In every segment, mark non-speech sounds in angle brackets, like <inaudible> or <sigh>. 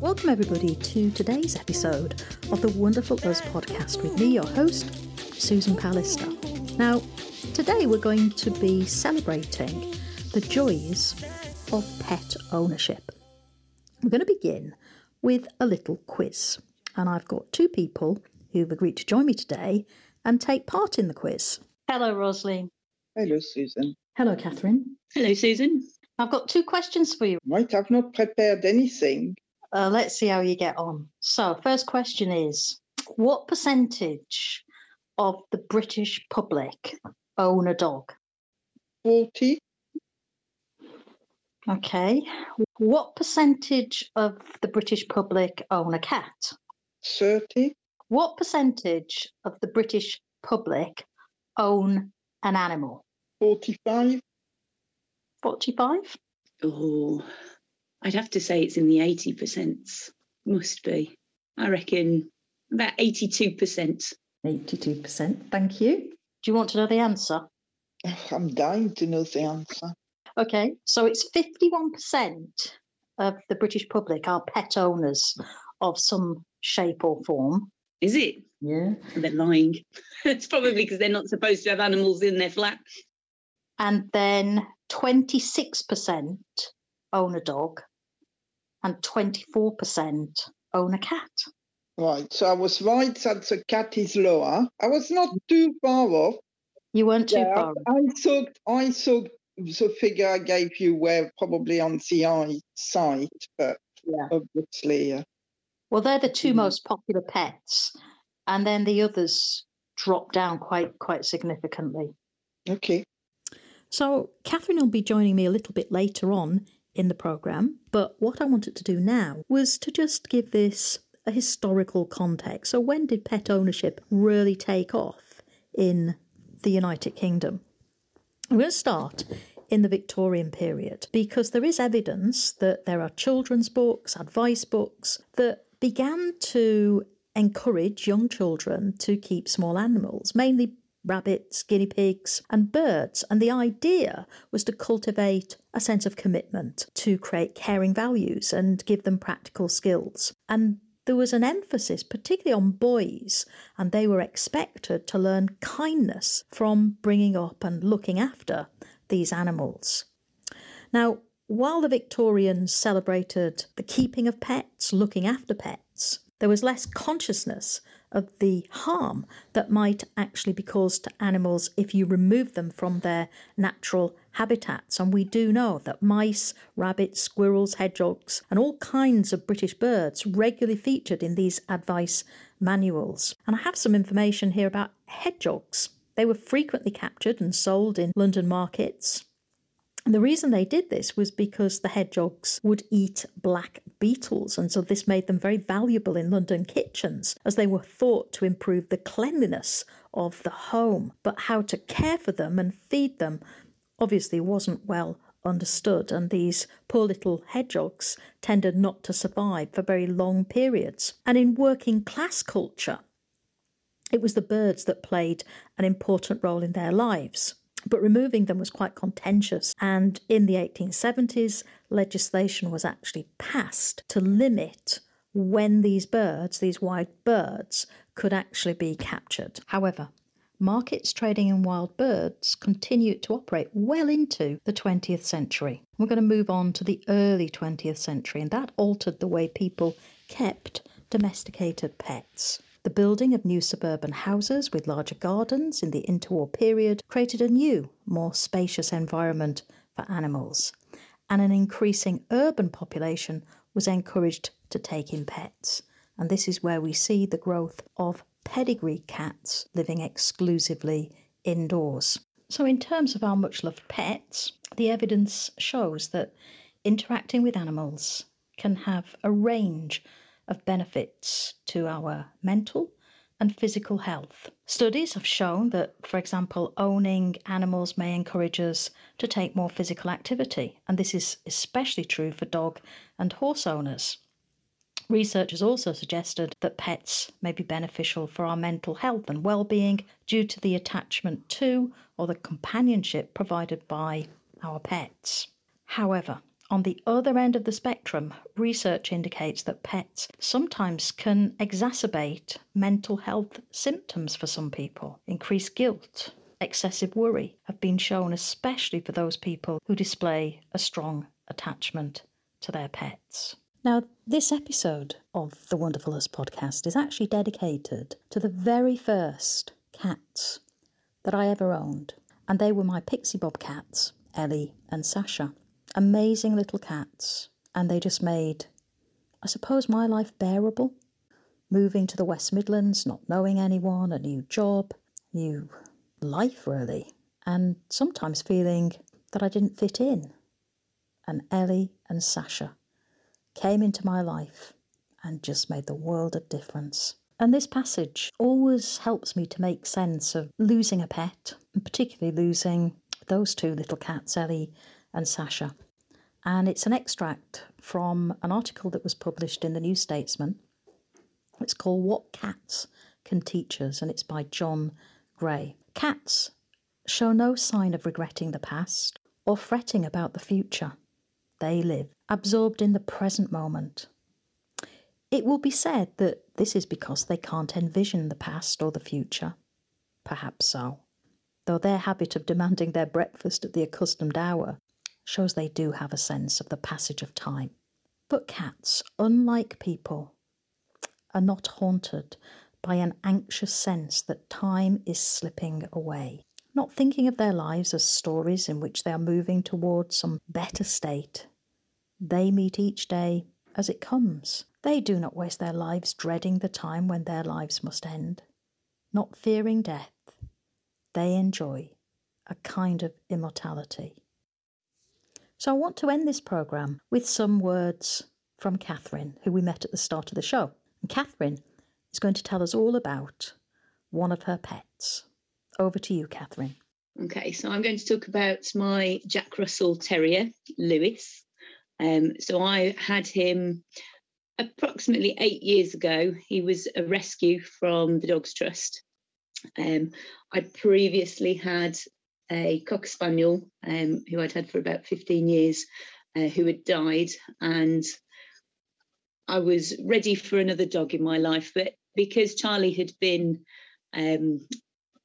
Welcome, everybody, to today's episode of the Wonderful Us podcast with me, your host, Susan Pallister. Now, today we're going to be celebrating the joys of pet ownership. We're going to begin with a little quiz, and I've got two people who've agreed to join me today and take part in the quiz. Hello, Rosalie. Hello, Susan. Hello, Catherine. Hello, Susan. I've got two questions for you. Right, I've not prepared anything. Uh, let's see how you get on. So, first question is What percentage of the British public own a dog? 40, Okay. What percentage of the British public own a cat? 30, What percentage of the British public own an animal? 45, 45? Oh, I'd have to say it's in the 80%. Must be. I reckon about 82%. 82%. Thank you. Do you want to know the answer? I'm dying to know the answer. Okay, so it's 51% of the British public are pet owners of some shape or form. Is it? Yeah. They're lying. <laughs> it's probably because they're not supposed to have animals in their flat. And then 26% own a dog, and 24% own a cat. Right, so I was right that the cat is lower. I was not too far off. You weren't too Yeah, far. I thought, I thought the figure I gave you were probably on the eye side, but Yeah. obviously, uh, Well, they're the 2 Mhm. most popular pets, and then the others drop down quite quite significantly. okay. So, Catherine will be joining me a little bit later on in the programme, but what I wanted to do now was to just give this a historical context. So, when did pet ownership really take off in the United Kingdom? I'm going to start in the Victorian period because there is evidence that there are children's books, advice books that began to encourage young children to keep small animals, mainly rabbits, guinea pigs, and birds. And the idea was to cultivate a sense of commitment, to create caring values and give them practical skills. And there was an emphasis, particularly on boys, and they were expected to learn kindness from bringing up and looking after these animals. Now, while the Victorians celebrated the keeping of pets, looking after pets, there was less consciousness of the harm that might actually be caused to animals if you remove them from their natural habitats. And we do know that mice, rabbits, squirrels, hedgehogs, and all kinds of British birds regularly featured in these advice manuals. And I have some information here about hedgehogs. They were frequently captured and sold in London markets. The reason they did this was because the hedgehogs would eat black beetles, and so this made them very valuable in London kitchens as they were thought to improve the cleanliness of the home. But how to care for them and feed them obviously wasn't well understood, and these poor little hedgehogs tended not to survive for very long periods. And in working class culture, it was the birds that played an important role in their lives. But removing them was quite contentious, and in the 1870s, legislation was actually passed to limit when these birds, these wild birds, could actually be captured. However, markets trading in wild birds continued to operate well into the 20th century. We're going to move on to the early 20th century, and that altered the way people kept domesticated pets. The building of new suburban houses with larger gardens in the interwar period created a new, more spacious environment for animals, and an increasing urban population was encouraged to take in pets. And this is where we see the growth of pedigree cats living exclusively indoors. So, in terms of our much loved pets, the evidence shows that interacting with animals can have a range of benefits to our mental and physical health. Studies have shown that, for example, owning animals may encourage us to take more physical activity, and this is especially true for dog and horse owners. Research has also suggested that pets may be beneficial for our mental health and well being due to the attachment to or the companionship provided by our pets. However, on the other end of the spectrum, research indicates that pets sometimes can exacerbate mental health symptoms for some people. Increased guilt, excessive worry have been shown, especially for those people who display a strong attachment to their pets. Now, this episode of the Wonderful Us podcast is actually dedicated to the very first cats that I ever owned, and they were my Pixie Bob cats, Ellie and Sasha amazing little cats, and they just made, I suppose, my life bearable. Moving to the West Midlands, not knowing anyone, a new job, new life, really, and sometimes feeling that I didn't fit in. And Ellie and Sasha came into my life and just made the world of difference. And this passage always helps me to make sense of losing a pet, and particularly losing those two little cats, Ellie and Sasha. And it's an extract from an article that was published in the New Statesman. It's called What Cats Can Teach Us, and it's by John Gray. Cats show no sign of regretting the past or fretting about the future. They live, absorbed in the present moment. It will be said that this is because they can't envision the past or the future. Perhaps so. Though their habit of demanding their breakfast at the accustomed hour shows they do have a sense of the passage of time. But cats, unlike people, are not haunted by an anxious sense that time is slipping away, not thinking of their lives as stories in which they are moving towards some better state. They meet each day as it comes. They do not waste their lives dreading the time when their lives must end. Not fearing death, they enjoy a kind of immortality. So I want to end this programme with some words from Catherine, who we met at the start of the show. And Catherine is going to tell us all about one of her pets. Over to you, Catherine. Okay, so I'm going to talk about my Jack Russell Terrier, Lewis. Um, so I had him approximately eight years ago. He was a rescue from the Dogs Trust. Um, I previously had a cocker spaniel um, who I'd had for about 15 years, uh, who had died, and I was ready for another dog in my life. But because Charlie had been um,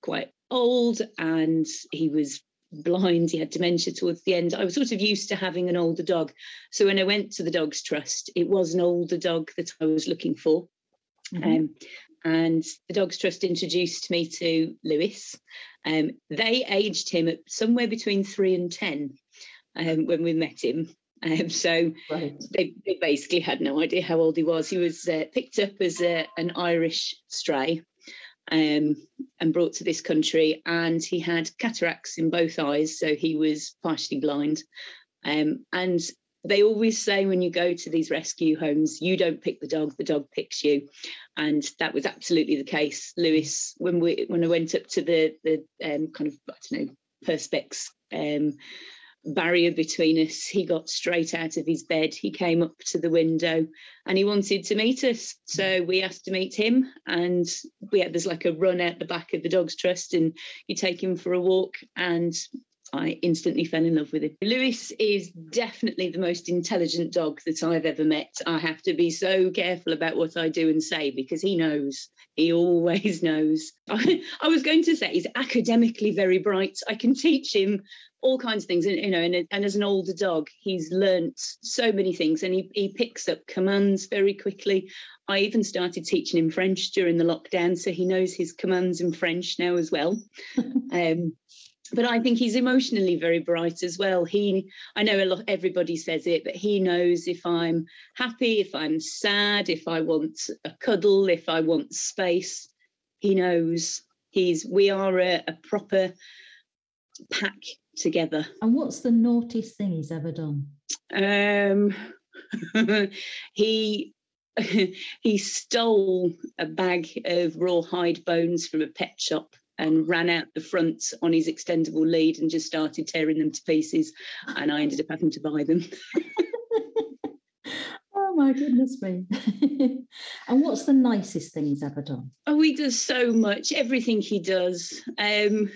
quite old and he was blind, he had dementia towards the end, I was sort of used to having an older dog. So when I went to the Dogs Trust, it was an older dog that I was looking for. Mm-hmm. Um, and the Dogs Trust introduced me to Lewis. Um, they aged him at somewhere between three and 10 um, when we met him. Um, so right. they, they, basically had no idea how old he was. He was uh, picked up as a, an Irish stray um, and brought to this country, and he had cataracts in both eyes, so he was partially blind. Um, and they always say when you go to these rescue homes, you don't pick the dog, the dog picks you. And that was absolutely the case. Lewis, when we when I went up to the the um, kind of I don't know perspex um, barrier between us, he got straight out of his bed. He came up to the window and he wanted to meet us. So we asked to meet him, and we had there's like a run out the back of the Dogs Trust, and you take him for a walk, and I instantly fell in love with him. Lewis is definitely the most intelligent dog that I've ever met. I have to be so careful about what I do and say because he knows. He always <laughs> knows. I, <laughs> I was going to say he's academically very bright. I can teach him all kinds of things and you know and, and, as an older dog he's learnt so many things and he, he picks up commands very quickly i even started teaching him french during the lockdown so he knows his commands in french now as well <laughs> um, but I think he's emotionally very bright as well. He, I know a lot, everybody says it, but he knows if I'm happy, if I'm sad, if I want a cuddle, if I want space. He knows he's. We are a, a proper pack together. And what's the naughtiest thing he's ever done? Um, <laughs> he <laughs> he stole a bag of rawhide bones from a pet shop and ran out the front on his extendable lead and just started tearing them to pieces. And I ended up having to buy them. <laughs> oh my goodness me. <laughs> and what's the nicest thing he's ever done? Oh, he does so much, everything he does. Um,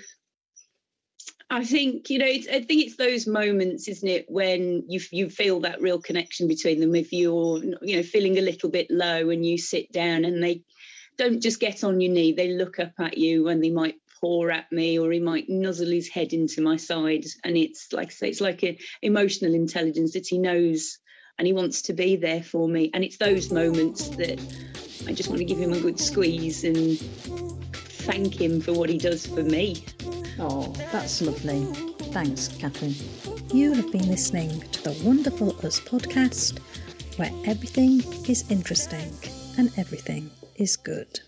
I think you know. It's, I think it's those moments, isn't it, when you you feel that real connection between them. If you're you know feeling a little bit low and you sit down and they don't just get on your knee, they look up at you and they might paw at me or he might nuzzle his head into my side. And it's like I say, it's like an emotional intelligence that he knows and he wants to be there for me. And it's those moments that I just want to give him a good squeeze and thank him for what he does for me. Oh, that's lovely. Thanks, Catherine. You have been listening to the Wonderful Us podcast, where everything is interesting and everything is good.